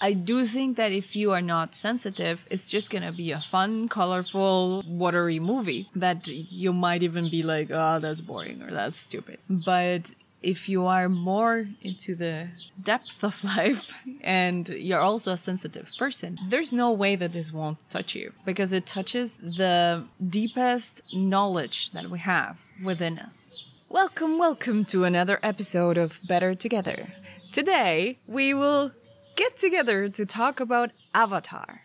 I do think that if you are not sensitive, it's just gonna be a fun, colorful, watery movie that you might even be like, oh, that's boring or that's stupid. But if you are more into the depth of life and you're also a sensitive person, there's no way that this won't touch you because it touches the deepest knowledge that we have within us. Welcome, welcome to another episode of Better Together. Today, we will get together to talk about Avatar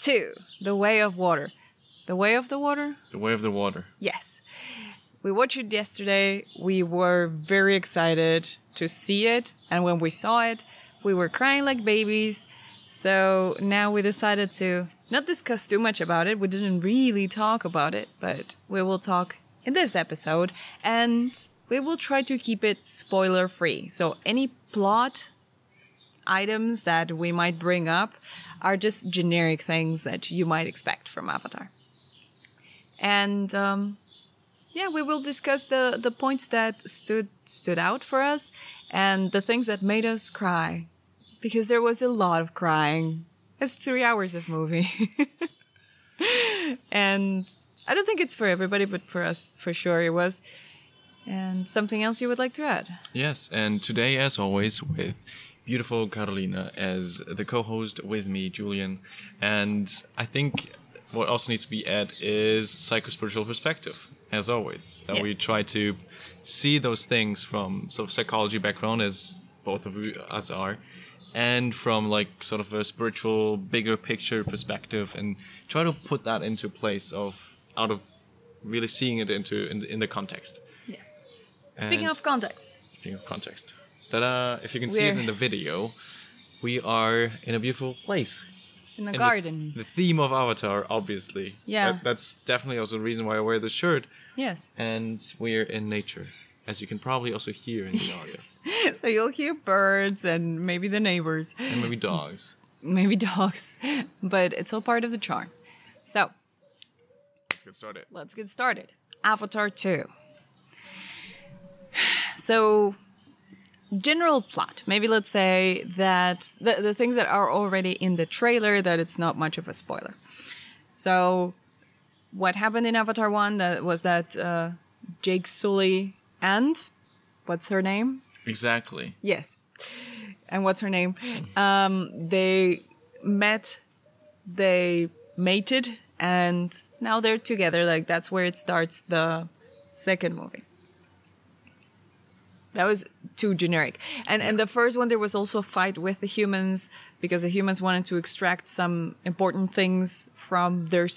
2 The Way of Water. The Way of the Water? The Way of the Water. Yes. We watched it yesterday. We were very excited to see it. And when we saw it, we were crying like babies. So now we decided to not discuss too much about it. We didn't really talk about it, but we will talk in this episode. And we will try to keep it spoiler free. So any plot items that we might bring up are just generic things that you might expect from Avatar. And um, yeah, we will discuss the, the points that stood stood out for us and the things that made us cry, because there was a lot of crying. It's three hours of movie, and I don't think it's for everybody, but for us, for sure, it was. And something else you would like to add? Yes, and today, as always, with beautiful Carolina as the co-host with me, Julian, and I think what also needs to be added is psychospiritual perspective, as always. That Yes. we try to see those things from sort of psychology background, as both of us are, and from like sort of a spiritual, bigger picture perspective, and try to put that into place of out of really seeing it into in, in the context. Yes. Speaking And- of context, Speaking of context, ta-da! If you can see it We're- in the video, we are in a beautiful place. in the And garden. The, theme of Avatar, obviously. Yeah. That- that's definitely also the reason why I wear this shirt. yes. And we're in nature, as you can probably also hear in the audio, so you'll hear birds and maybe the neighbors, and maybe dogs. maybe dogs, but it's all part of the charm. So Let's get started. let's get started. Avatar 2. So, general plot. Maybe let's say that the, the things that are already in the trailer, that it's not much of a spoiler. So, what happened in Avatar 1 that was that uh, Jake Sully and what's her name? Exactly. Yes. And what's her name? Um, they met, they mated, and now they're together. Like that's where it starts the second movie. That was too generic. And and the first one there was also a fight with the humans because the humans wanted to extract some important things from their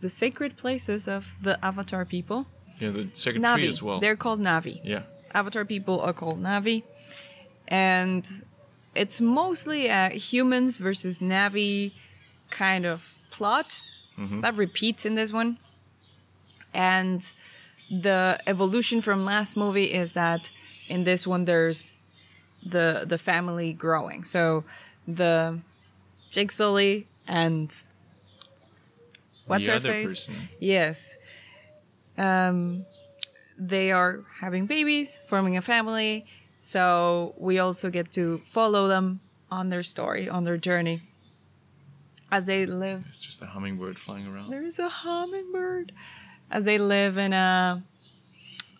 the sacred places of the Avatar people. Yeah, the second Navi. tree as well. They're called Navi. yeah. Avatar people are called Navi, and it's mostly a humans versus Navi kind of plot mm-hmm. that repeats in this one. And the evolution from last movie is that in this one there's the the family growing. So the Jake Sully and what's the her face? person. Yes. Um, they are having babies, forming a family. So we also get to follow them on their story, on their journey as they live. It's just a hummingbird flying around. There's a hummingbird as they live in a.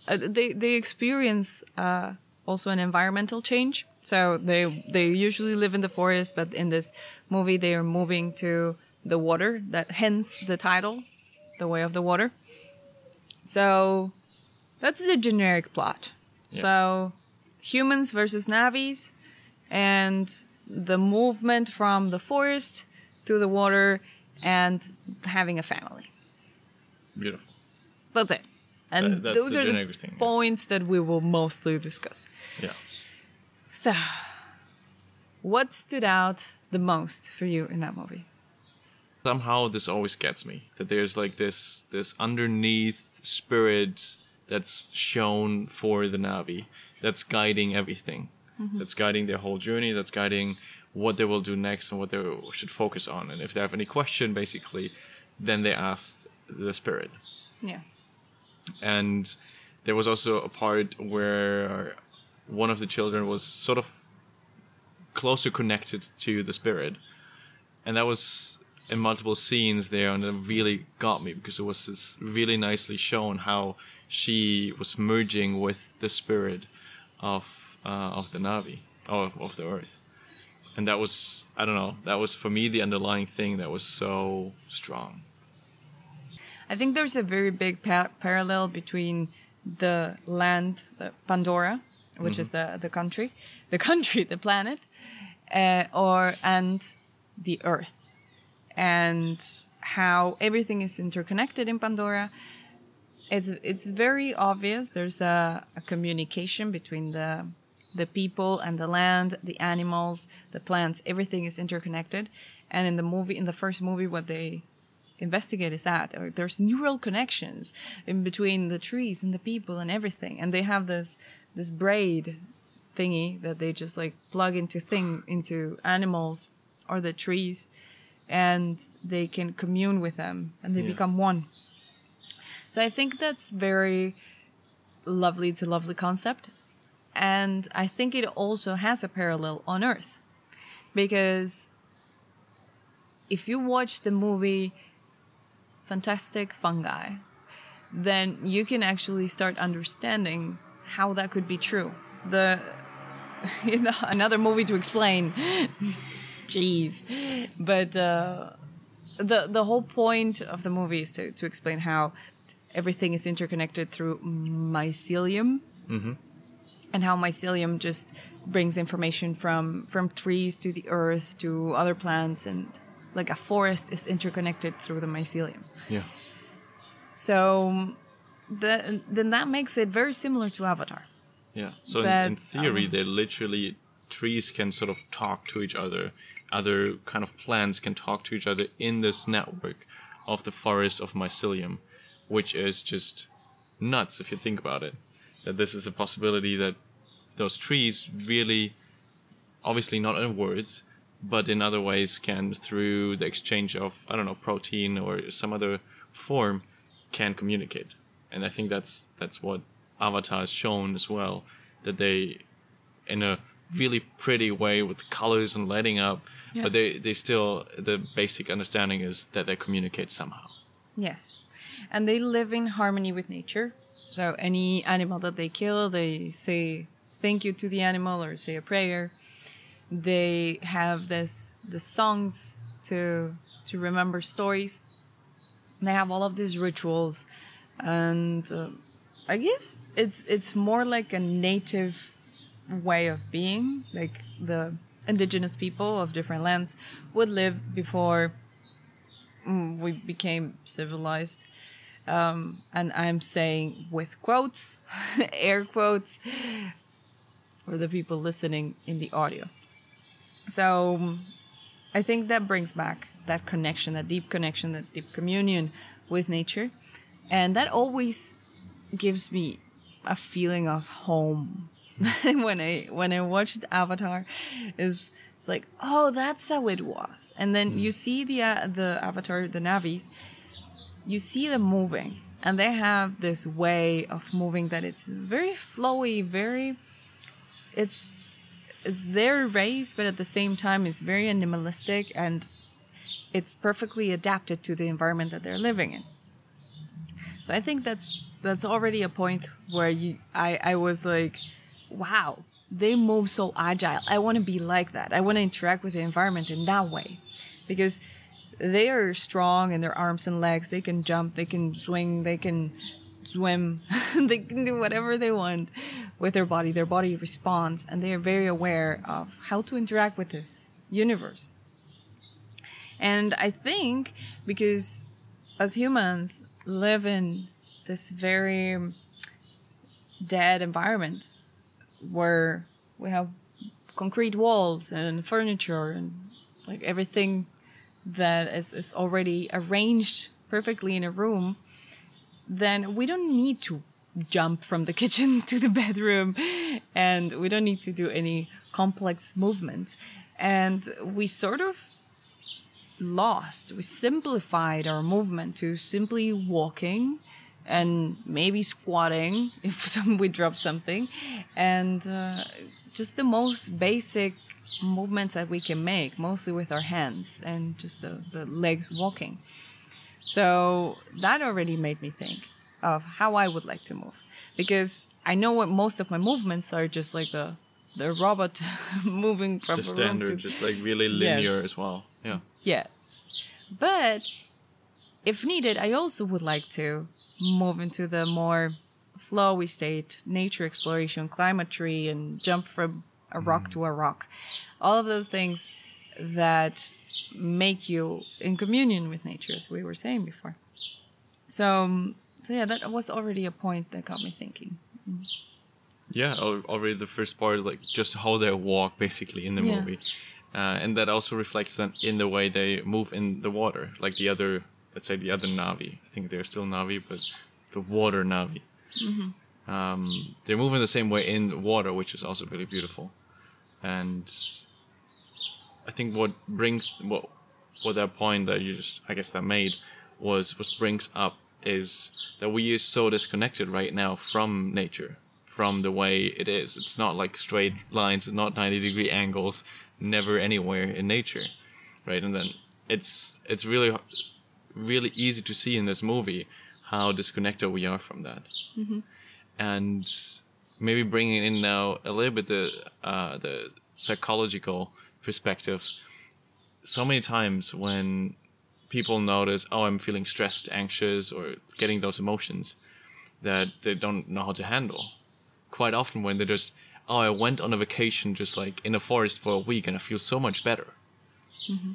Uh, they they experience uh, also an environmental change. So they they usually live in the forest, but in this movie they are moving to the water. That hence the title, "The Way of the Water." So that's the generic plot. So humans versus Navis, and the movement from the forest to the water and having a family. Beautiful. That's it. And That- those the are the thing, yeah. points that we will mostly discuss. Yeah. So, what stood out the most for you in that movie? somehow this always gets me that there's like this this underneath spirit that's shown for the navi that's guiding everything mm-hmm. that's guiding their whole journey that's guiding what they will do next and what they should focus on and if they have any question basically then they ask the spirit Yeah. And there was also a part where one of the children was sort of closer connected to the spirit, and that was in multiple scenes there, and it really got me because it was just really nicely shown how she was merging with the spirit of uh, of the Navi of of the Earth, and that was I don't know that was for me the underlying thing that was so strong. I think there's a very big pa- parallel between the land, the Pandora, which is the the country, the country, the planet, uh, or and the Earth, and how everything is interconnected in Pandora. It's it's very obvious. There's a, a communication between the the people and the land, the animals, the plants. Everything is interconnected. And in the movie, in the first movie, what they investigate is that or there's neural connections in between the trees and the people and everything and they have this this braid thingy that they just like plug into thing into animals or the trees and they can commune with them and they Yeah. become one so i think that's very lovely it's a lovely concept and i think it also has a parallel on earth because if you watch the movie fantastic fungi, then you can actually start understanding how that could be true. The you know, another movie to explain. Jeez, but uh, the the whole point of the movie is to to explain how everything is interconnected through mycelium, and how mycelium just brings information from from trees to the earth to other plants and like a forest is interconnected through the mycelium. Yeah. So the, then that makes it very similar to Avatar. Yeah. So in, in theory, um, they literally trees can sort of talk to each other. Other kind of plants can talk to each other in this network of the forest of mycelium, which is just nuts if you think about it. That this is a possibility that those trees really, obviously not in words, but in other ways can through the exchange of I don't know protein or some other form can communicate. And I think that's that's what Avatar has shown as well that they in a really pretty way with colors and lighting up Yeah. but they they still the basic understanding is that they communicate somehow Yes. And they live in harmony with nature. So any animal that they kill, they say thank you to the animal or say a prayer. They have this the songs to to remember stories. They have all of these rituals, and uh, I guess it's it's more like a native way of being, like the indigenous people of different lands would live before mm, we became civilized. Um, and I'm saying with quotes, air quotes, for the people listening in the audio. So I think that brings back that connection, that deep connection, that deep communion with nature. And that always gives me a feeling of home. when I when I watched Avatar, is it's like, oh, that's how it was. And then you see the uh, the Avatar, the Navis, you see them moving, and they have this way of moving that it's very flowy, very. It's it's their race, but at the same time, it's very animalistic and it's perfectly adapted to the environment that they're living in. So I think that's that's already a point where you I I was like, wow, they move so agile. I want to be like that. I want to interact with the environment in that way, because they are strong in their arms and legs. They can jump. They can swing. They can swim. they can do whatever they want with their body. Their body responds, and they are very aware of how to interact with this universe. And I think because as humans live in this very dead environment where we have concrete walls and furniture and like everything that is, is already arranged perfectly in a room, then we don't need to jump from the kitchen to the bedroom and we don't need to do any complex movements. And we sort of lost. We simplified our movement to simply walking and maybe squatting if some, we drop something, and uh, just the most basic movements that we can make, mostly with our hands and just the, the legs walking. So that already made me think of how I would like to move because I know what most of my movements are just like the the robot moving from The standard, to just like really linear Yes. as well. Yeah. Yes. But if needed, I also would like to move into the more flowy state, nature exploration, climb a tree and jump from a rock mm. to a rock. All of those things that make you in communion with nature, as we were saying before. So, um, so yeah, that was already a point that got me thinking. Yeah, already the first part, like just how they walk basically in the Yeah. movie. Uh, and that also reflects in the way they move in the water, like the other, let's say the other Navi. I think they're still Navi, but the water Navi. Um, they're moving the same way in water, which is also really beautiful. And I think what brings what what that point that you just I guess that made was what brings up is that we are so disconnected right now from nature, from the way it is. It's not like straight lines, it's not ninety degree angles, never anywhere in nature, right? And then it's it's really really easy to see in this movie how disconnected we are from that and maybe bringing in now a little bit the uh, the psychological perspective. So many times when people notice, oh, I'm feeling stressed, anxious, or getting those emotions that they don't know how to handle. Quite often, when they just, oh, I went on a vacation just like in a forest for a week and I feel so much better. Mm-hmm.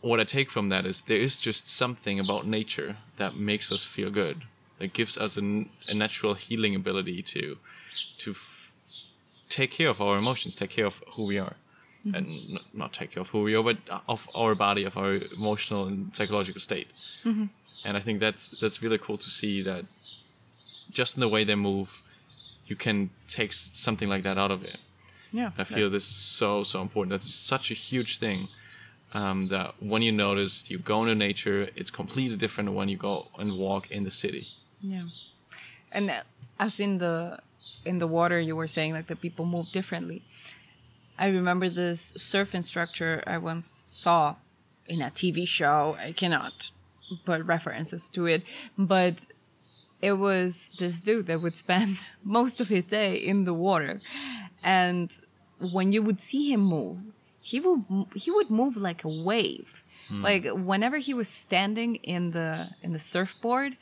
What I take from that is there is just something about nature that makes us feel good. That gives us a natural healing ability to to f- take care of our emotions, take care of who we are, and n- not take care of who we are, but of our body, of our emotional and psychological state. And I think that's that's really cool to see that just in the way they move, you can take something like that out of it. Yeah. I feel this is so so important. That's such a huge thing. Um, that when you notice you go into nature, it's completely different when you go and walk in the city. Yeah, and uh, as in the in the water, you were saying like the people move differently. I remember this surf instructor I once saw in a TV show. I cannot put references to it, but it was this dude that would spend most of his day in the water, and when you would see him move, he would he would move like a wave. Hmm. Like whenever he was standing in the in the surfboard,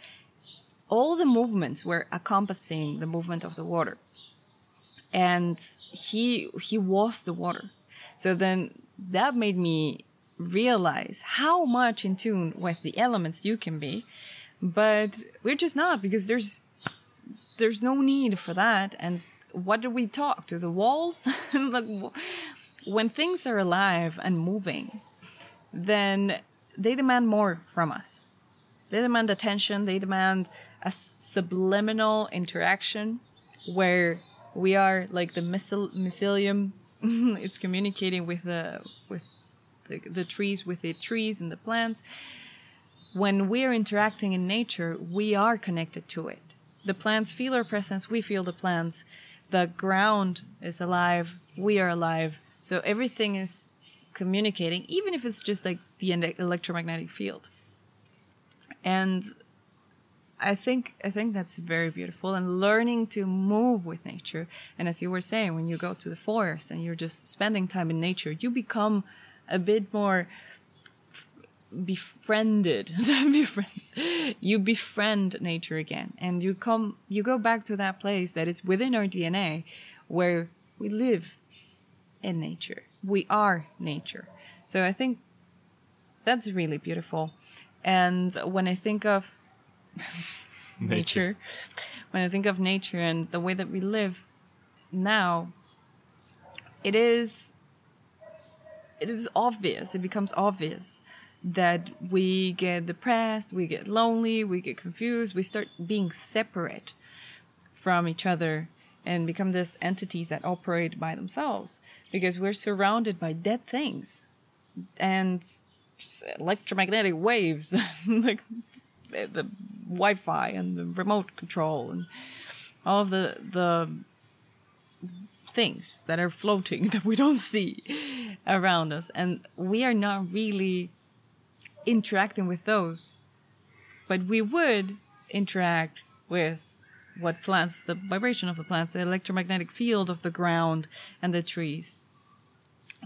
all the movements were encompassing the movement of the water and he he was the water. So then that made me realize how much in tune with the elements you can be but we're just not because there's there's no need for that. And what do we talk to? The walls? Like when things are alive and moving then they demand more from us. They demand attention. They demand a subliminal interaction where we are like the mycel- mycelium. It's communicating with the with the, the trees with the trees and the plants. When we're interacting in nature we are connected to it. The plants feel our presence we feel the plants. The ground is alive we are alive. So everything is communicating even if it's just like the electromagnetic field. And I think I think that's very beautiful and learning to move with nature. And as you were saying, when you go to the forest and you're just spending time in nature, you become a bit more befriended. befriend. You befriend nature again, and you come you go back to that place that is within our DNA, where we live in nature. We are nature. So I think that's really beautiful. And when I think of nature. When I think of nature and the way that we live now, it is it is obvious. It becomes obvious that we get depressed, we get lonely, we get confused, we start being separate from each other and become these entities that operate by themselves because we're surrounded by dead things and electromagnetic waves like the, Wi-Fi and the remote control and all of the the things that are floating that we don't see around us, and we are not really interacting with those, but we would interact with what plants, the vibration of the plants, the electromagnetic field of the ground and the trees.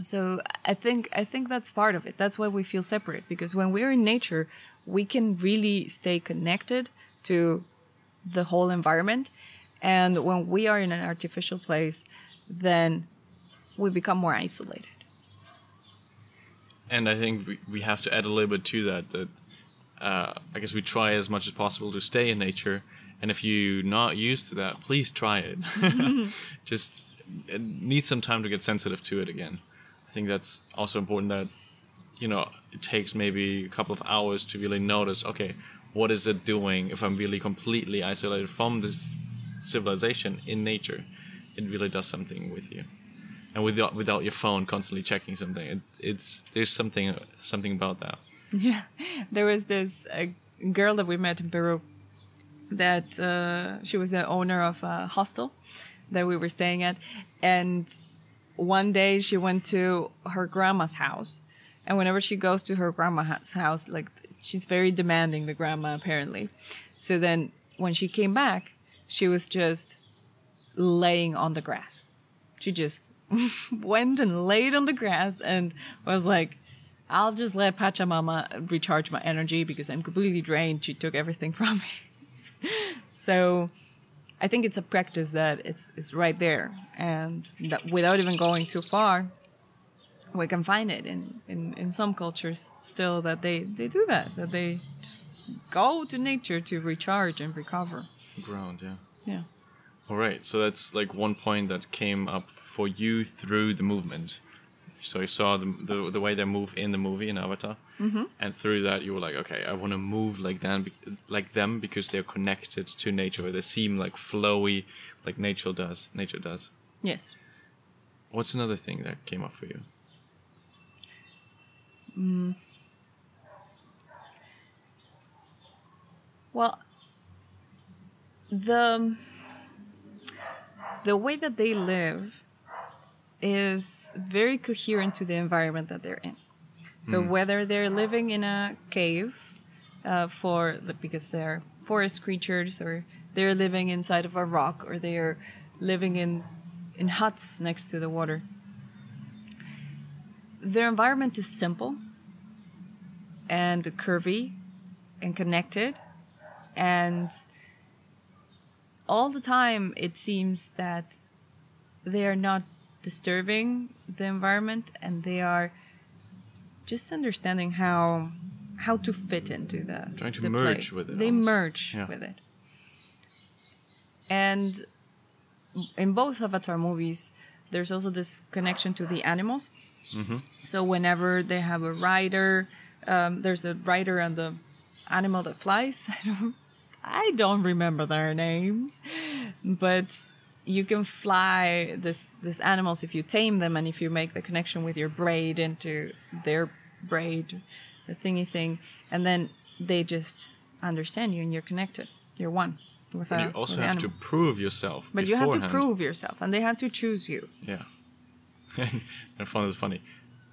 So I think I think that's part of it. That's why we feel separate because when we're in nature, we can really stay connected to the whole environment, and when we are in an artificial place, then we become more isolated. And I think we, we have to add a little bit to that. That uh, I guess we try as much as possible to stay in nature. And if you're not used to that, please try it. Just it needs some time to get sensitive to it again. I think that's also important that you know it takes maybe a couple of hours to really notice. Okay, what is it doing if I'm really completely isolated from this civilization in nature? It really does something with you and without without your phone constantly checking something it, it's there's something something about that Yeah, there was this uh, girl that we met in Peru that uh, she was the owner of a hostel that we were staying at, and one day she went to her grandma's house, and whenever she goes to her grandma's house, like she's very demanding, the grandma apparently. So then when she came back, she was just laying on the grass. She just went and laid on the grass and was like, I'll just let Pachamama recharge my energy because I'm completely drained. She took everything from me. so I think it's a practice that it's, it's right there. And without even going too far, we can find it in, in, in some cultures still that they, they do that, that they just go to nature to recharge and recover. ground yeah Yeah. all right so that's like one point that came up for you through the movement so you saw the the, the way they move in the movie in avatar mm-hmm. and through that you were like okay i want to move like them like them because they're connected to nature they seem like flowy like nature does nature does Yes. what's another thing that came up for you Well, the the way that they live is very coherent to the environment that they're in. So whether they're living in a cave uh, for because they're forest creatures, or they're living inside of a rock, or they're living in in huts next to the water, their environment is simple and curvy and connected and all the time it seems that they are not disturbing the environment and they are just understanding how how to fit into the Trying to the merge place. with it They almost. merge Yeah. with it. And in both Avatar movies, there's also this connection to the animals. So whenever they have a rider, um, there's a rider and the animal that flies. I don't, I don't remember their names, but you can fly this this animals if you tame them and if you make the connection with your braid into their braid, the thingy thing, and then they just understand you and you're connected. You're one with but a you also have to prove yourself But you have to prove yourself, and they have to choose you. Yeah. and I found it funny.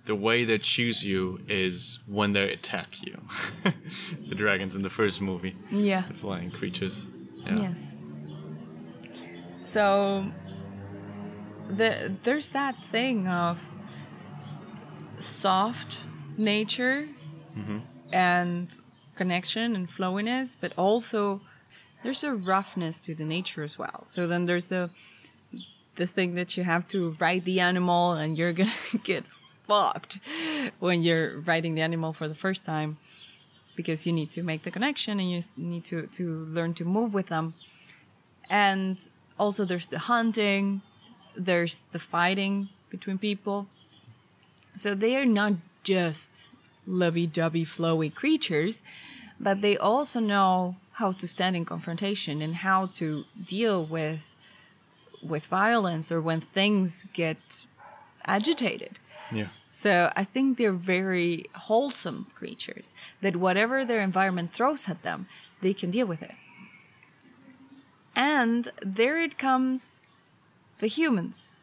The way they choose you is when they attack you. the dragons in the first movie. Yeah. The flying creatures. Yeah. Yes. So the there's that thing of soft nature mm-hmm. and connection and flowiness, but also there's a roughness to the nature as well. So then there's the the thing that you have to ride the animal and you're gonna get fucked when you're riding the animal for the first time because you need to make the connection and you need to, to learn to move with them. And also there's the hunting, there's the fighting between people. So they are not just lovey-dovey flowy creatures, but they also know how to stand in confrontation and how to deal with with violence or when things get agitated. Yeah. So I think they're very wholesome creatures that whatever their environment throws at them, they can deal with it. And there it comes the humans.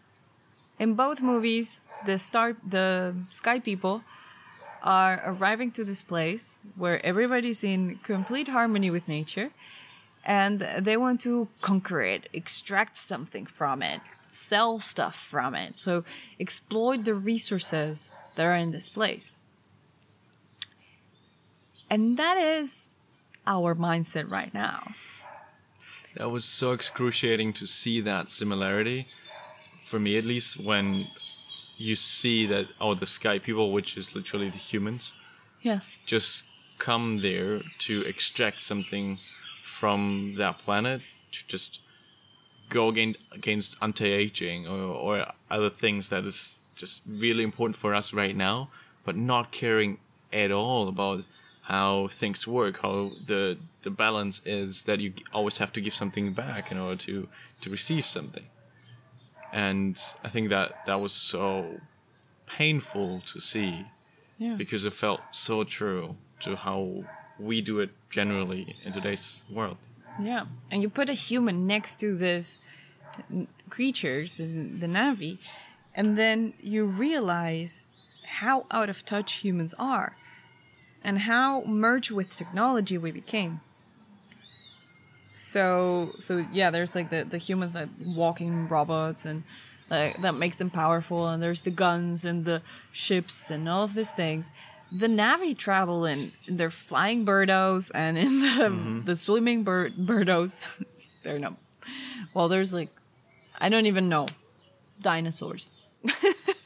In both movies, the star the sky people are arriving to this place where everybody's in complete harmony with nature and they want to conquer it, extract something from it, sell stuff from it. So exploit the resources that are in this place. And that is our mindset right now. That was so excruciating to see that similarity, for me at least, when you see that, oh, the sky people, which is literally the humans, Yeah. just come there to extract something from that planet to just go against, against anti-aging or, or other things that is just really important for us right now, but not caring at all about how things work, how the the balance is that you always have to give something back in order to to receive something. And I think that that was so painful to see Yeah. because it felt so true to how we do it generally in today's world. Yeah, and you put a human next to this creatures, the Navi, and then you realize how out of touch humans are, and how merged with technology we became. So, so yeah, there's like the the humans that walking robots and like that makes them powerful, and there's the guns and the ships and all of these things. The Navi travel in, in their flying birdos and in the the swimming bird birdos. They're no, well, there's like, I don't even know, dinosaurs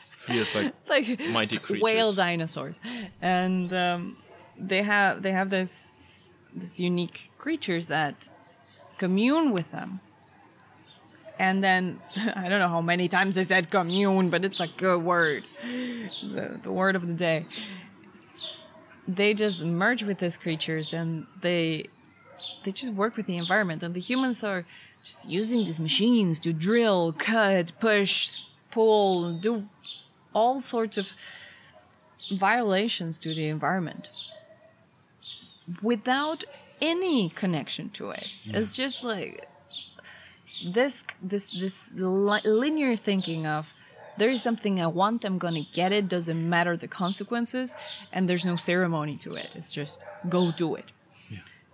Feels like like Mighty creatures. whale dinosaurs, and um, they have they have this this unique creatures that commune with them. And then I don't know how many times I said commune, but it's a good word, the, the word of the day. They just merge with these creatures, and they they just work with the environment, and the humans are just using these machines to drill, cut, push, pull, do all sorts of violations to the environment without any connection to it. It's just like this this this li- linear thinking of there is something I want, I'm gonna get it, doesn't matter the consequences, and there's no ceremony to it. It's just go do it.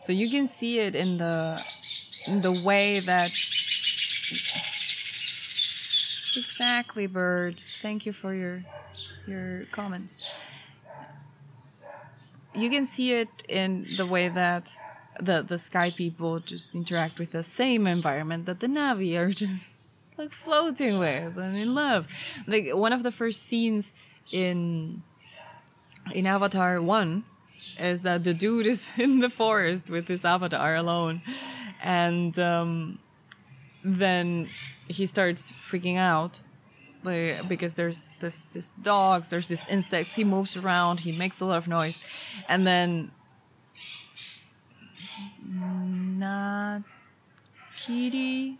So you can see it in the in the way that exactly birds. Thank you for your your comments. You can see it in the way that the the sky people just interact with the same environment that the Navi are just like floating with and in love. Like one of the first scenes in in Avatar One is that the dude is in the forest with his avatar alone, and um, then he starts freaking out like, because there's this this dogs, there's this insects. He moves around, he makes a lot of noise, and then Kitty.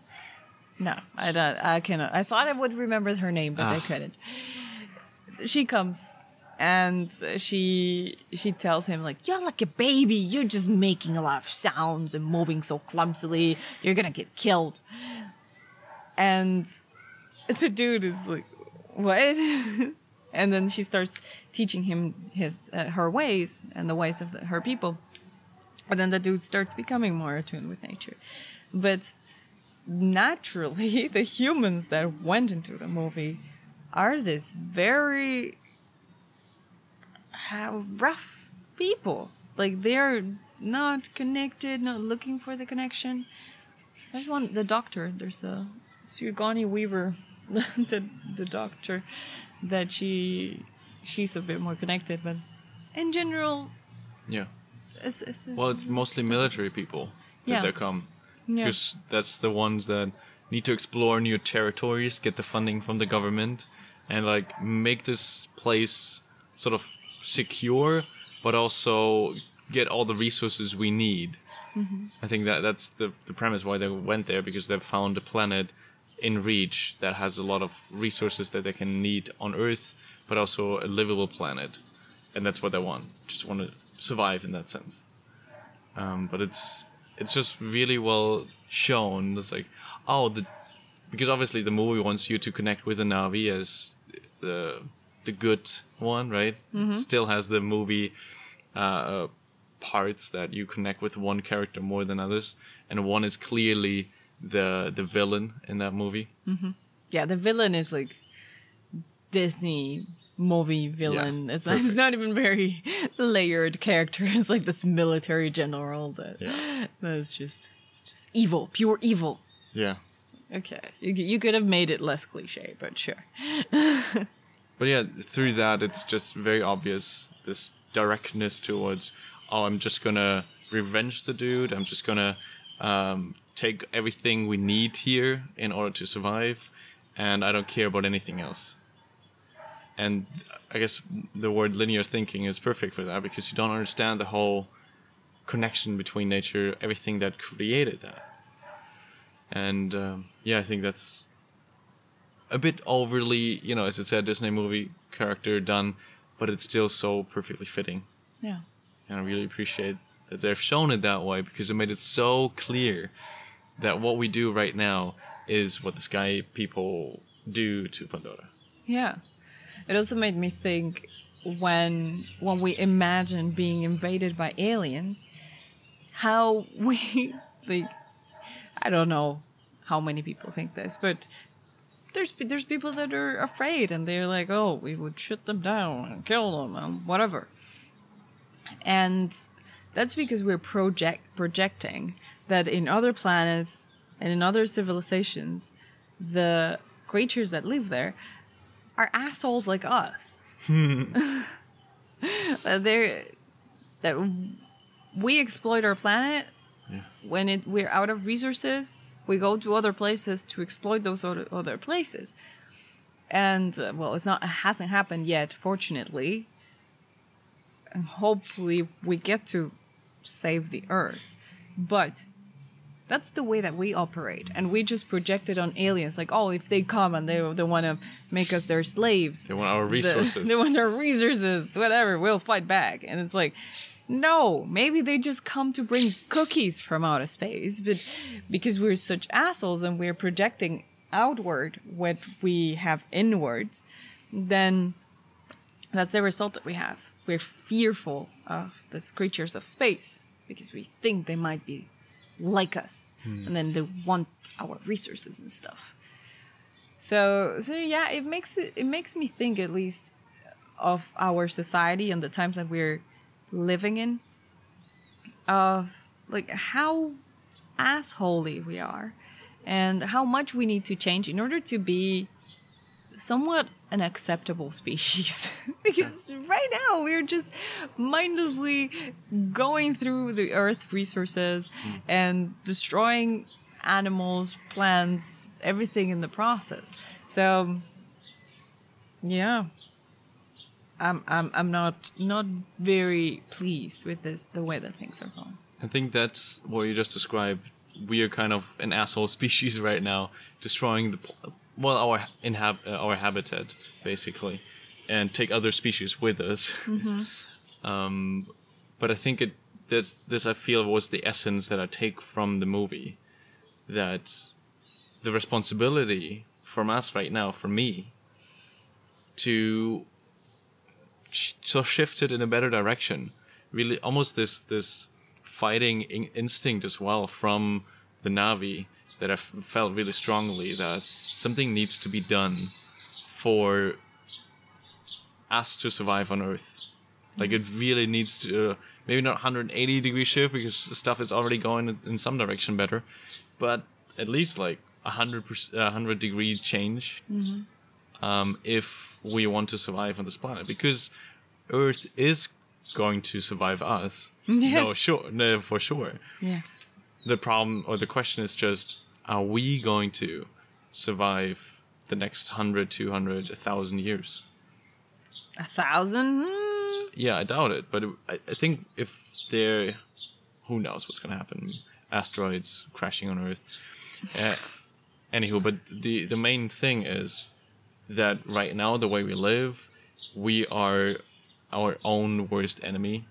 No, I don't. I cannot. I thought I would remember her name, but I Ah. couldn't. She comes, and she she tells him like, "You're like a baby. You're just making a lot of sounds and moving so clumsily. You're gonna get killed." And the dude is like, "What?" and then she starts teaching him his uh, her ways and the ways of the, her people. And then the dude starts becoming more attuned with nature. But naturally, the humans that went into the movie are this very uh, rough people. Like they're not connected, not looking for the connection. There's one, the doctor. There's the Sigourney Weaver, the the doctor, that she she's a bit more connected, but in general, Yeah. it's, it's, it's Well, it's mostly military people that Yeah. they come. Yeah. Because that's the ones that need to explore new territories, get the funding from the government, and like make this place sort of secure, but also get all the resources we need. Mm-hmm. I think that that's the, the premise why they went there because they found a planet in reach that has a lot of resources that they can need on Earth but also a livable planet, and that's what they want. Just want to survive in that sense. Um, but it's it's just really well shown. It's like, oh, the because obviously the movie wants you to connect with the Navi as the the good one, right? It still has the movie uh, parts that you connect with one character more than others, and one is clearly the the villain in that movie. Yeah, the villain is like Disney movie villain. It's, not, it's not even very layered character. It's like this military general that Yeah. that's just just evil, pure evil. Yeah. Okay, you, you could have made it less cliche, but sure. But yeah, through that, it's just very obvious this directness towards, oh, I'm just gonna revenge the dude. I'm just gonna um, take everything we need here in order to survive, and I don't care about anything else. And I guess the word linear thinking is perfect for that because you don't understand the whole connection between nature, everything that created that. And um, yeah, I think that's a bit overly, you know, as it said, Disney movie character done, but it's still so perfectly fitting. Yeah. And I really appreciate that they've shown it that way because it made it so clear that what we do right now is what the Sky people do to Pandora. Yeah. It also made me think when when we imagine being invaded by aliens, how we like I don't know how many people think this, but there's there's people that are afraid and they're like, "Oh, we would shoot them down and kill them and whatever." And that's because we're project projecting that in other planets and in other civilizations, the creatures that live there are assholes like us. That they're that we exploit our planet Yeah. when it, we're out of resources. We go to other places to exploit those other, other places, and uh, well, it's not it hasn't happened yet, fortunately. And hopefully, we get to save the Earth, but that's the way that we operate and we just project it on aliens like oh if they come and they, they want to make us their slaves. They want our the- resources. they want our resources whatever we'll fight back. And it's like no maybe they just come to bring cookies from outer space but because we're such assholes and we're projecting outward what we have inwards then that's the result that we have. We're fearful of these creatures of space because we think they might be like us hmm. and then they want our resources and stuff. So so yeah it makes it it makes me think at least of our society and the times that we're living in of like how assholey we are and how much we need to change in order to be somewhat an acceptable species because right now we're just mindlessly going through the earth resources hmm. and destroying animals plants everything in the process. So yeah. I'm i'm, I'm not not very pleased with this the way that things are going. I think that's what you just described. We are kind of an asshole species right now, destroying the pl- well our inhab- uh, our habitat basically, and take other species with us. um, but I think it this this I feel was the essence that I take from the movie, that the responsibility from us right now, for me, to sh- so shift it in a better direction. Really, almost this this fighting in- instinct as well from the Navi that I f- felt really strongly that something needs to be done for us to survive on Earth. Like it really needs to uh, maybe not 180 degree shift because stuff is already going in- some direction better, but at least like 100 percent, 100 degree change um, if we want to survive on this planet because Earth is going to survive us. No, sure, no, for sure. yeah The problem or the question is just: Are we going to survive the next 100, 200, 1,000 years? a thousand Hmm. Yeah, I doubt it. But I, I think if there, who knows what's going to happen? Asteroids crashing on Earth. Uh, anywho, but the the main thing is that right now the way we live we are our own worst enemy.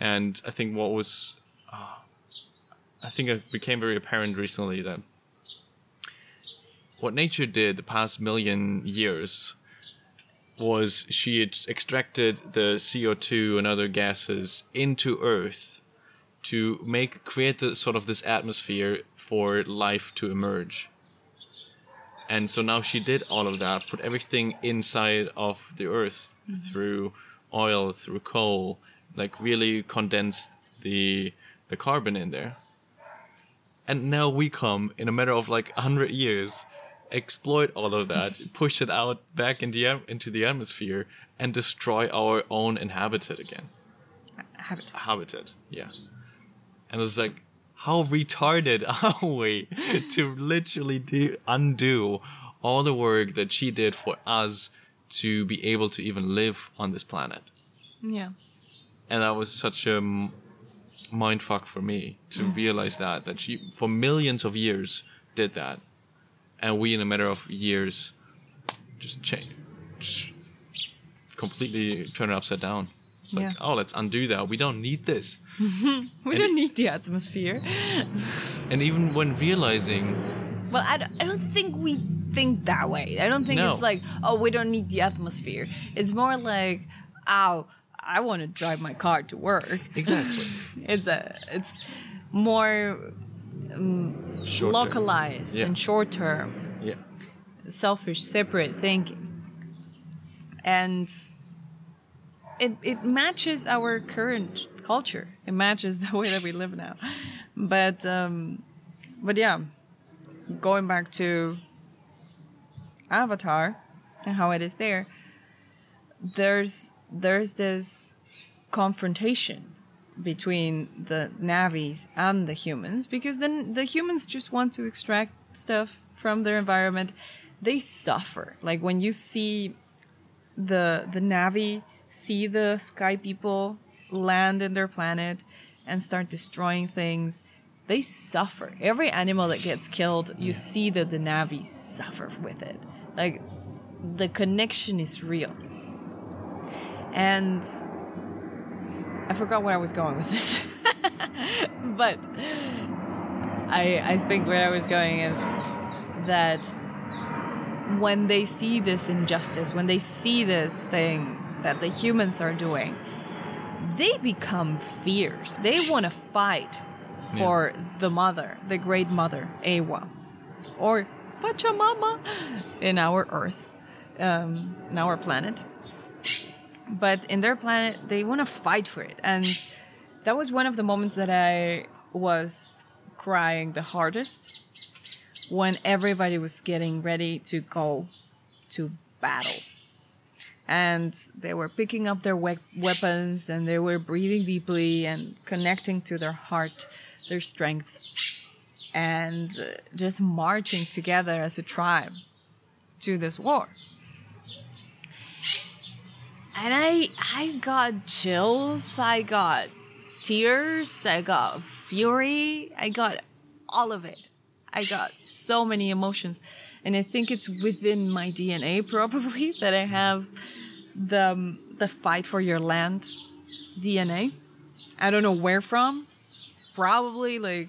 And I think what was, uh, I think it became very apparent recently that what nature did the past million years was she had extracted the CO2 and other gases into Earth to make create the sort of this atmosphere for life to emerge. And so now she did all of that, put everything inside of the earth mm-hmm. through oil, through coal, like really condensed the the carbon in there. And now we come in a matter of like a hundred years, exploit all of that, push it out back into the, into the atmosphere, and destroy our own inhabited again it. habitat. Yeah. And it's like, how retarded are we to literally do undo all the work that she did for us to be able to even live on this planet? Yeah. And that was such a mind fuck for me to mm. realize that that she for millions of years did that, and we in a matter of years just change, just completely turn it upside down. It's like, Yeah. oh, let's undo that. We don't need this. We don't need the atmosphere. And even when realizing, Well, I don't, I don't think we think that way. I don't think No. it's like, oh, we don't need the atmosphere. It's more like, oh, I want to drive my car to work. exactly, It's a, it's more term. localized Yeah. and short term, Yeah, selfish, separate thinking, and it it matches our current culture. It matches the way that we live now. But um, but yeah, going back to Avatar and how it is there, there's there's this confrontation between the Navis and the humans because then the humans just want to extract stuff from their environment. They suffer. Like when you see the the Navi see the sky people land in their planet and start destroying things, they suffer. Every animal that gets killed, you see that the Navi suffer with it. Like the connection is real. And I forgot where I was going with this. but I I think where I was going is that when they see this injustice, when they see this thing that the humans are doing, they become fierce. They want to fight for the mother, the great mother, Eywa, or Pachamama in our Earth, um, in our planet. But in their planet, they want to fight for it. And that was one of the moments that I was crying the hardest when everybody was getting ready to go to battle. And they were picking up their we- weapons and they were breathing deeply and connecting to their heart, their strength, and uh, just marching together as a tribe to this war. And I I got chills, I got tears, I got fury, I got all of it. I got so many emotions. And I think it's within my DNA probably that I have the um, the fight for your land DNA. I don't know where from. Probably like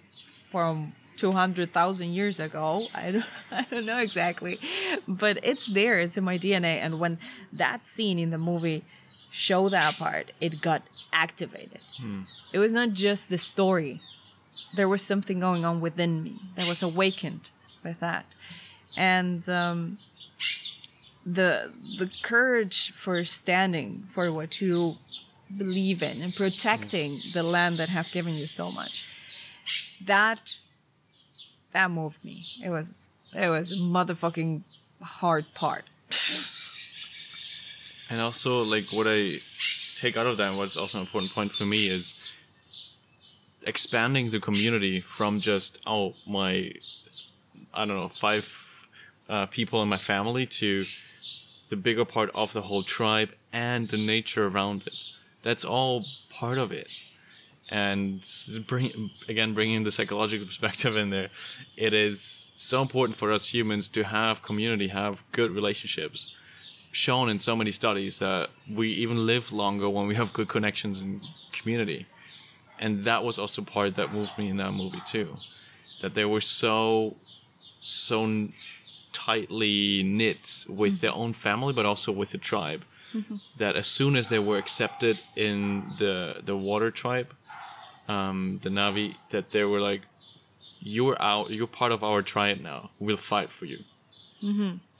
from 200,000 years ago. I don't, I don't know exactly. But it's there. It's in my DNA. And when that scene in the movie showed that part, it got activated. It was not just the story there was something going on within me that was awakened by that and um, the the courage for standing for what you believe in and protecting the land that has given you so much that that moved me it was it was motherfucking hard part and also like what I take out of that, what's also an important point for me is expanding the community from just oh my, I don't know five uh, people in my family to the bigger part of the whole tribe and the nature around it. That's all part of it. And bring again, bringing the psychological perspective in there, it is so important for us humans to have community, have good relationships, shown in so many studies that we even live longer when we have good connections and community. And that was also part that moved me in that movie too. That they were so so n- tightly knit with their mm-hmm. own family but also with the tribe. Mm-hmm. That as soon as they were accepted in the the water tribe, um, the Navi, that they were like, "You're out. You're part of our tribe now. We'll fight for you."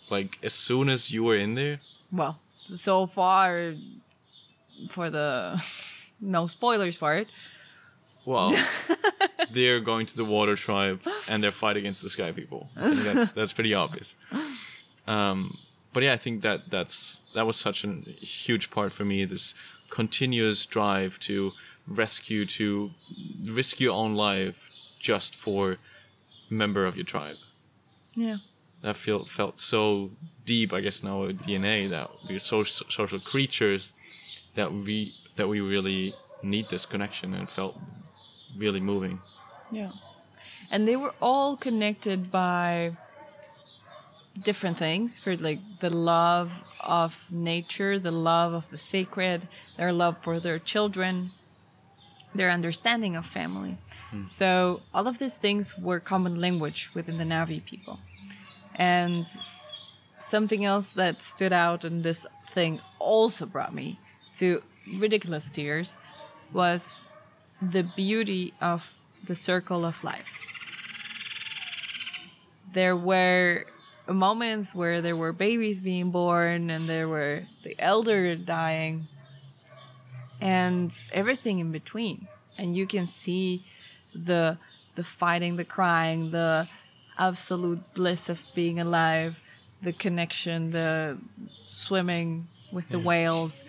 Like as soon as you were in there, Well, so far for the no spoilers part. well, they're going to the water tribe and they're fighting against the sky people. That's that's pretty obvious. Um, but yeah, I think that that's that was such a huge part for me. This continuous drive to rescue to risk your own life just for a member of your tribe. Yeah. that feel felt so deep, I guess, in our DNA that we're so social creatures that we that we really need this connection and felt really moving. Yeah. And they were all connected by different things for like the love of nature, the love of the sacred, their love for their children, their understanding of family. Hmm. So all of these things were common language within the Navi people. And something else that stood out in this thing also brought me to ridiculous tears was the beauty of the circle of life. There were moments where there were babies being born and there were the elder dying and everything in between. And you can see the the fighting, the crying, the absolute bliss of being alive, the connection, the swimming with the whales.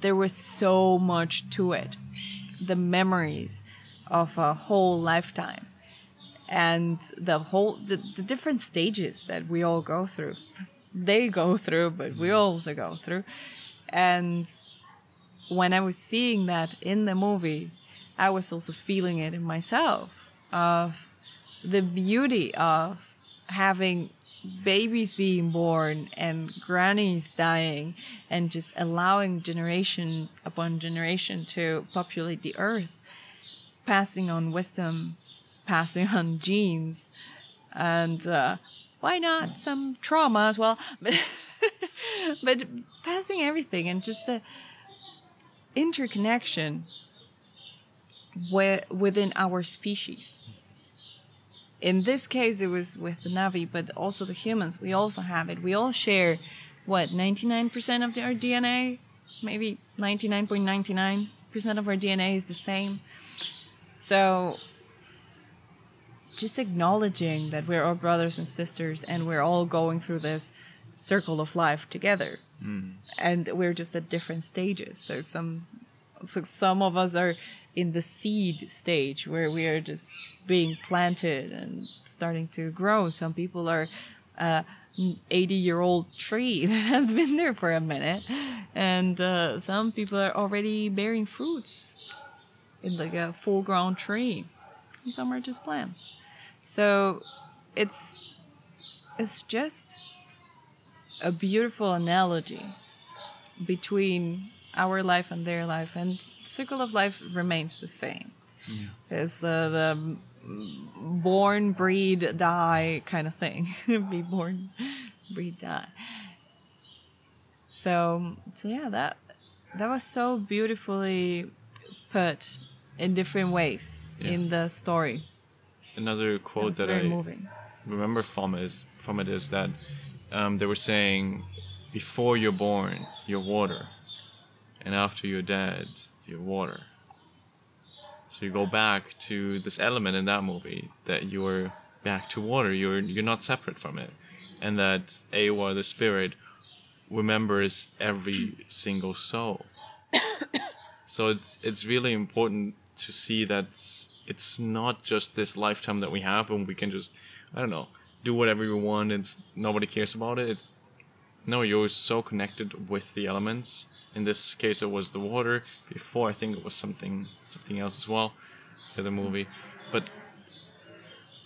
There was so much to it. The memories of a whole lifetime and the whole the, the different stages that we all go through they go through but we also go through and when i was seeing that in the movie i was also feeling it in myself of the beauty of having babies being born and grannies dying and just allowing generation upon generation to populate the earth passing on wisdom passing on genes and uh, why not some trauma as well but, but passing everything and just the interconnection wi- within our species. In this case it was with the navi but also the humans. We also have it. We all share what 99% of our dna maybe 99.99% of our dna is the same. So just acknowledging that we're all brothers and sisters and we're all going through this circle of life together and we're just at different stages. So some so some of us are in the seed stage where we are just being planted and starting to grow. Some people are a 80 year old tree that has been there for a minute. And uh, some people are already bearing fruits in like a full grown tree. And some are just plants. So it's it's just a beautiful analogy between our life and their life, and the circle of life remains the same. It's the the born, breed, die kind of thing. Be born, breed, die. So so yeah, that that was so beautifully put in different ways in the story. Another quote that I moving. remember from is from it is that um, they were saying before you're born you're water and after you're dead you're water. So you go back to this element in that movie that you're back to water you're you're not separate from it and that Eywa the spirit remembers every single soul. So it's it's really important to see that it's not just this lifetime that we have and we can just I don't know do whatever you want and s- nobody cares about it. It's no, you're so connected with the elements. In this case, it was the water. Before, I think it was something something else as well, in the movie. But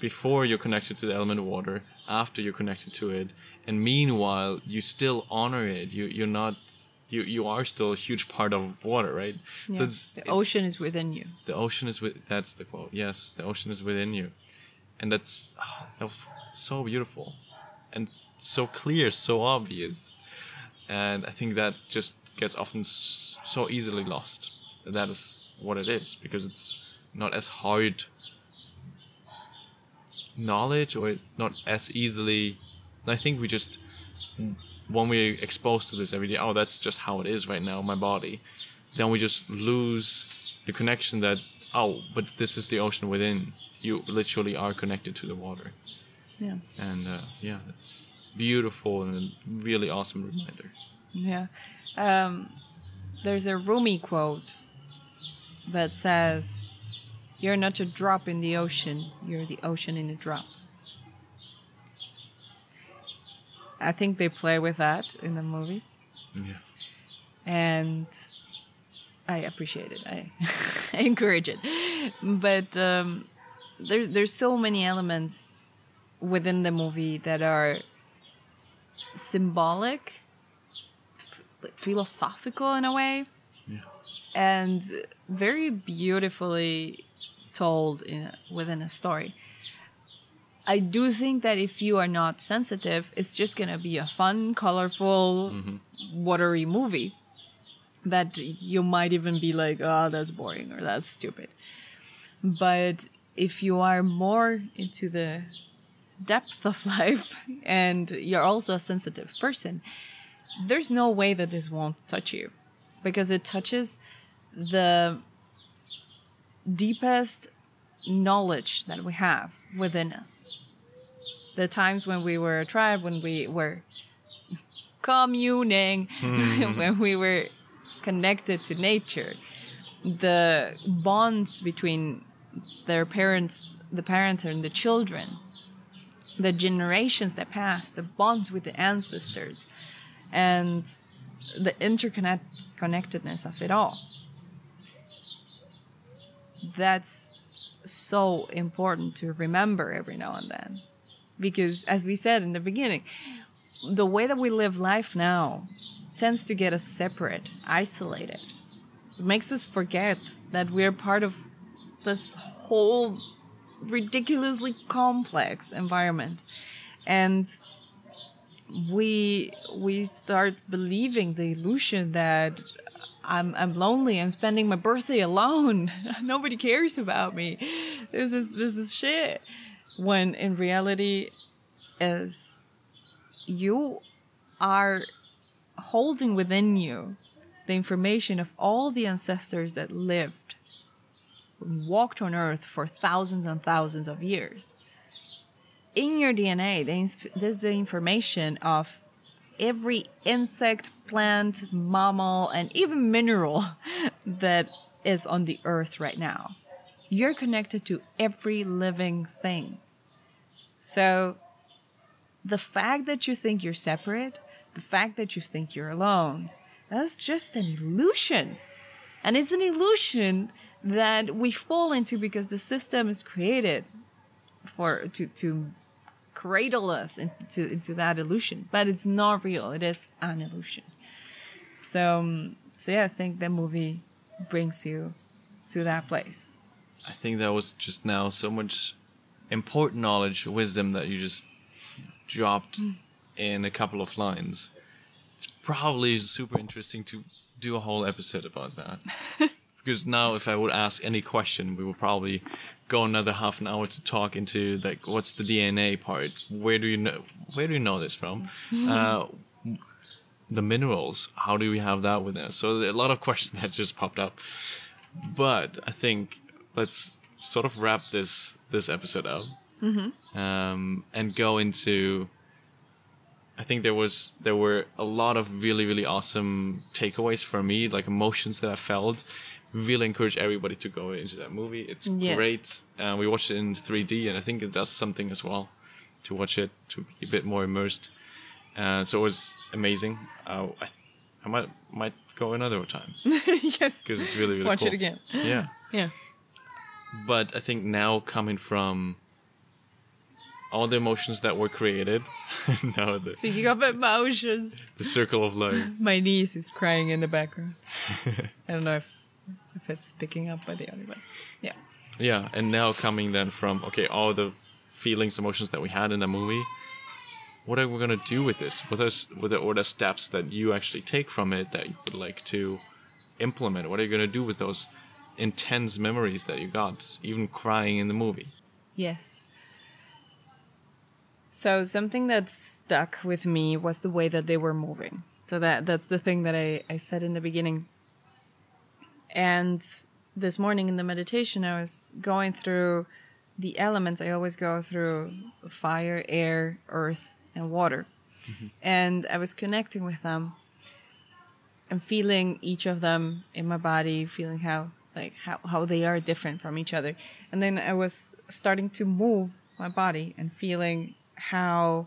before you're connected to the element of water, after you're connected to it, and meanwhile you still honor it. You you're not you you are still a huge part of water, right? Yeah. So it's, the it's- ocean is within you. the ocean is with that's the quote yes the ocean is within you and that's oh, that so beautiful and so clear so obvious. And i think that just gets often so easily lost. That is what it is because it's not as hard knowledge or not as easily i think we just when we're exposed to this every day oh that's just how it is right now my body then we just lose the connection that oh but this is the ocean within. You literally are connected to the water Yeah. and uh, yeah it's beautiful and a really awesome reminder Yeah. Um, there's a Rumi quote that says, You're not a drop in the ocean, you're the ocean in a drop. I think they play with that in the movie, yeah and I appreciate it. I, I encourage it. But um, there's, there's so many elements within the movie that are symbolic, f- philosophical in a way yeah and very beautifully told in within a story. I do think that if you are not sensitive, it's just gonna be a fun, colorful, mm-hmm. watery movie that you might even be like, "Oh, that's boring" or "That's stupid." But if you are more into the depth of life and you're also a sensitive person, there's no way that this won't touch you because it touches the deepest knowledge that we have within us. The times when we were a tribe, when we were communing, mm-hmm. when we were connected to nature, the bonds between their parents, the parents and the children, the generations that passed, the bonds with the ancestors, and the interconnectedness of it all. That's so important to remember every now and then. Because, as we said in the beginning, the way that we live life now tends to get us separate, isolated. It makes us forget that we're part of this whole ridiculously complex environment. And we we start believing the illusion that I'm I'm lonely. I'm spending my birthday alone. Nobody cares about me. This is this is shit. When in reality, is you are holding within you the information of all the ancestors that lived, walked on Earth for thousands and thousands of years in your DNA, there's the information of every insect, plant, mammal, and even mineral that is on the earth right now. You're connected to every living thing. So the fact that you think you're separate, the fact that you think you're alone, that's just an illusion. And it's an illusion that we fall into because the system is created for to to cradle us into into that illusion. But it's not real. It is an illusion. So um, so yeah i think the movie brings you to that place. I think that was just now so much important knowledge, wisdom that you just dropped in a couple of lines. It's probably super interesting to do a whole episode about that. because now, if I would ask any question, we would probably go another half an hour to talk into like what's the DNA part? Where do you know? Where do you know this from? Uh, the minerals. How do we have that within us? So a lot of questions that just popped up. But I think let's sort of wrap this this episode up um, and go into. I think there was there were a lot of really really awesome takeaways for me, like emotions that I felt. Really encourage everybody to go into that movie. It's Yes. great. Uh, we watched it in 3D, and I think it does something as well to watch it to be a bit more immersed. Uh, so it was amazing. Uh, I, I might might go another time yes because it's really really watch cool. it again Yeah, yeah but I think now coming from all the emotions that were created. now the, Speaking of emotions, the circle of life. my niece is crying in the background. I don't know if it's picking up by the other but yeah. Yeah, and now coming then from okay, all the feelings, emotions that we had in the movie. What are we gonna do with this? What are what are, what are steps that you actually take from it that you would like to implement? What are you gonna do with those intense memories that you got, even crying in the movie? Yes. So something that stuck with me was the way that they were moving. So that that's the thing that I, I said in the beginning. And this morning in the meditation I was going through the elements. I always go through fire, air, earth, and water. Mm-hmm. And I was connecting with them and feeling each of them in my body, feeling how like how, how they are different from each other. And then I was starting to move my body and feeling how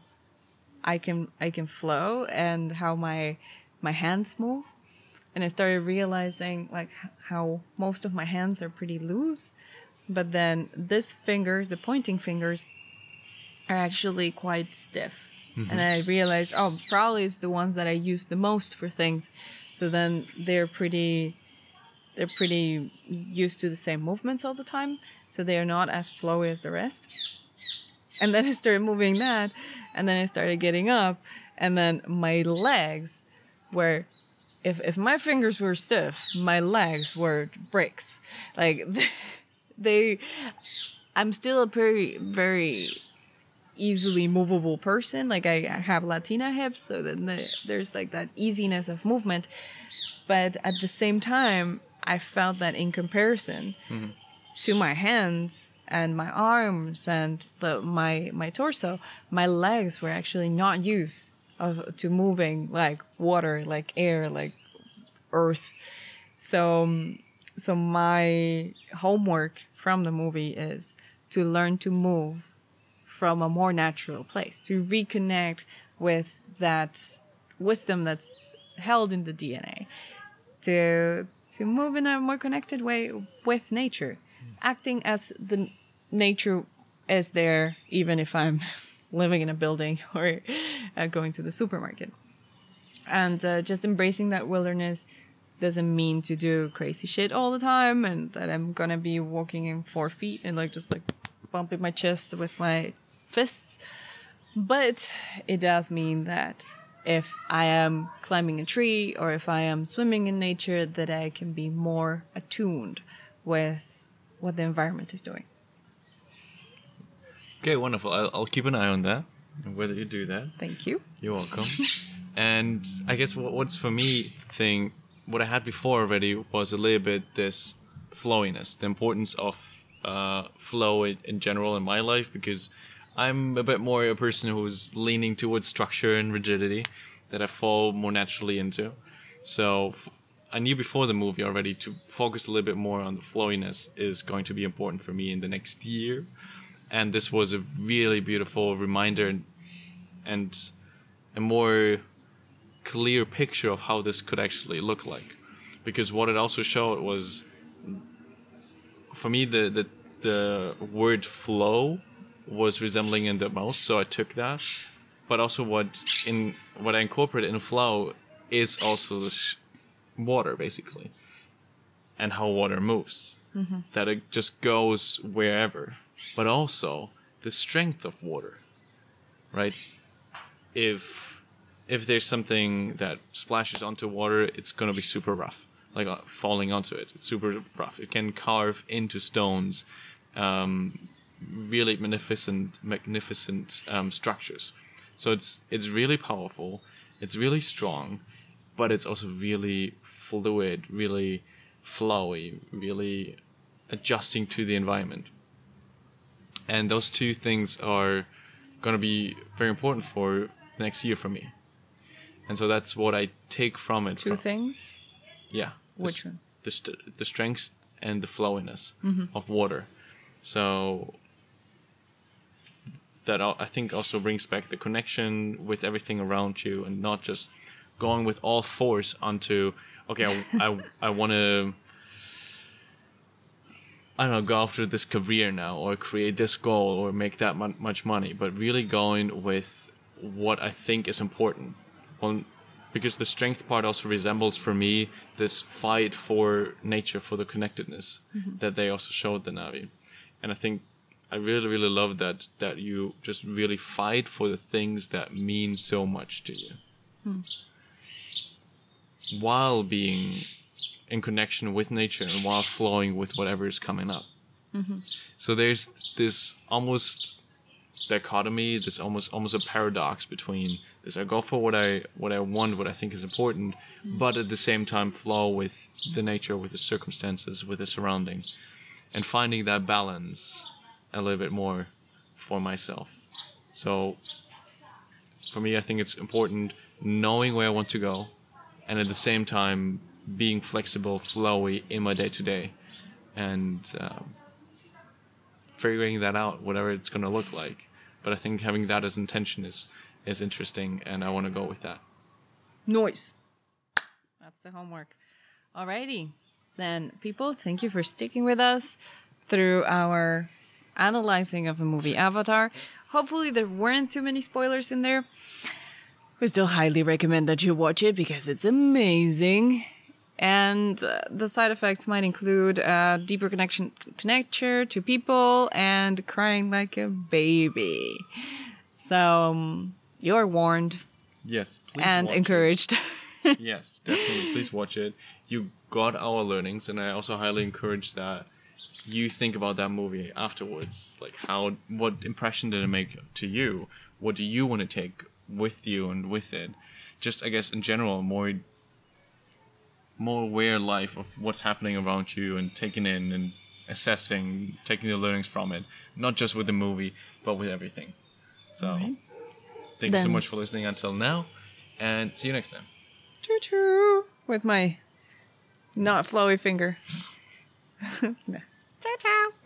I can I can flow and how my my hands move. And I started realizing like how most of my hands are pretty loose, but then this fingers, the pointing fingers, are actually quite stiff. Mm-hmm. And I realized, oh, probably it's the ones that I use the most for things. So then they're pretty, they're pretty used to the same movements all the time. So they are not as flowy as the rest. And then I started moving that, and then I started getting up, and then my legs were, if if my fingers were stiff, my legs were bricks. Like they, I'm still a very very easily movable person. Like I, have Latina hips, so then the, there's like that easiness of movement. But at the same time, I felt that in comparison mm-hmm. to my hands and my arms and the my my torso, my legs were actually not used of to moving like water, like air, like earth. So um, so my homework from the movie is to learn to move from a more natural place, to reconnect with that wisdom that's held in the DNA, to to move in a more connected way with nature, acting as the nature is there, even if I'm living in a building or uh, going to the supermarket, and uh, just embracing that wilderness doesn't mean to do crazy shit all the time and that I'm gonna be walking in four feet and like just like bumping my chest with my fists. But it does mean that if I am climbing a tree or if I am swimming in nature, that I can be more attuned with what the environment is doing. Okay, wonderful. I'll, I'll keep an eye on that. and Whether you do that, Thank you. you're welcome. and I guess what, what's for me thing, what I had before already was a little bit this flowiness, the importance of uh, flow in, in general in my life because I'm a bit more a person who's leaning towards structure and rigidity that I fall more naturally into. So f- I knew before the movie already to focus a little bit more on the flowiness is going to be important for me in the next year. And this was a really beautiful reminder and, and a more clear picture of how this could actually look like. Because what it also showed was for me the the, the word flow was resembling in the most, so I took that. But also what in what I incorporated in flow is also the sh- water basically, and how water moves. Mm-hmm. That it just goes wherever, but also the strength of water, right? If if there's something that splashes onto water, it's gonna be super rough, like uh, falling onto it. It's super rough. It can carve into stones, um, really magnificent, magnificent um, structures. So it's it's really powerful. It's really strong, but it's also really fluid, really flowy, really adjusting to the environment. And those two things are going to be very important for next year for me. And so that's what I take from it. Two from- things. yeah. the Which s- one? The, st- the strength and the flowiness Mm-hmm. of water. So that I think also brings back the connection with everything around you and not just going with all force onto, okay, I, I, I want to I don't know, go after this career now or create this goal or make that mu- much money, but really going with what I think is important. Well, because the strength part also resembles for me this fight for nature, for the connectedness mm-hmm. that they also showed the Navi. And I think I really, really love that, that you just really fight for the things that mean so much to you. Hmm. While being in connection with nature and while flowing with whatever is coming up. So there's this almost dichotomy, this almost almost a paradox between this I go for what I what I want, what I think is important, but at the same time flow with the nature, with the circumstances, with the surrounding, and finding that balance a little bit more for myself. So for me, I think it's important knowing where I want to go, and at the same time being flexible, flowy in my day to day, and um, figuring that out, whatever it's going to look like. But I think having that as intention is is interesting, and I want to go with that. Noise. That's the homework. Alrighty. Then, people, thank you for sticking with us through our analyzing of the movie Avatar. Hopefully, there weren't too many spoilers in there. We still highly recommend that you watch it because it's amazing. And uh, the side effects might include a deeper connection to nature, to people, and crying like a baby. So, um, you're warned Yes, please and encouraged. yes, definitely. Please watch it. You got our learnings, and I also highly encourage that you think about that movie afterwards. Like, how, what impression did it make to you? What do you want to take with you and with it? Just, I guess, in general, more, more aware life of what's happening around you and taking in and assessing, taking the learnings from it. Not just with the movie, but with everything. So, thank you so much for listening until now, and see you next time. choo choo with my not flowy finger. ciao ciao.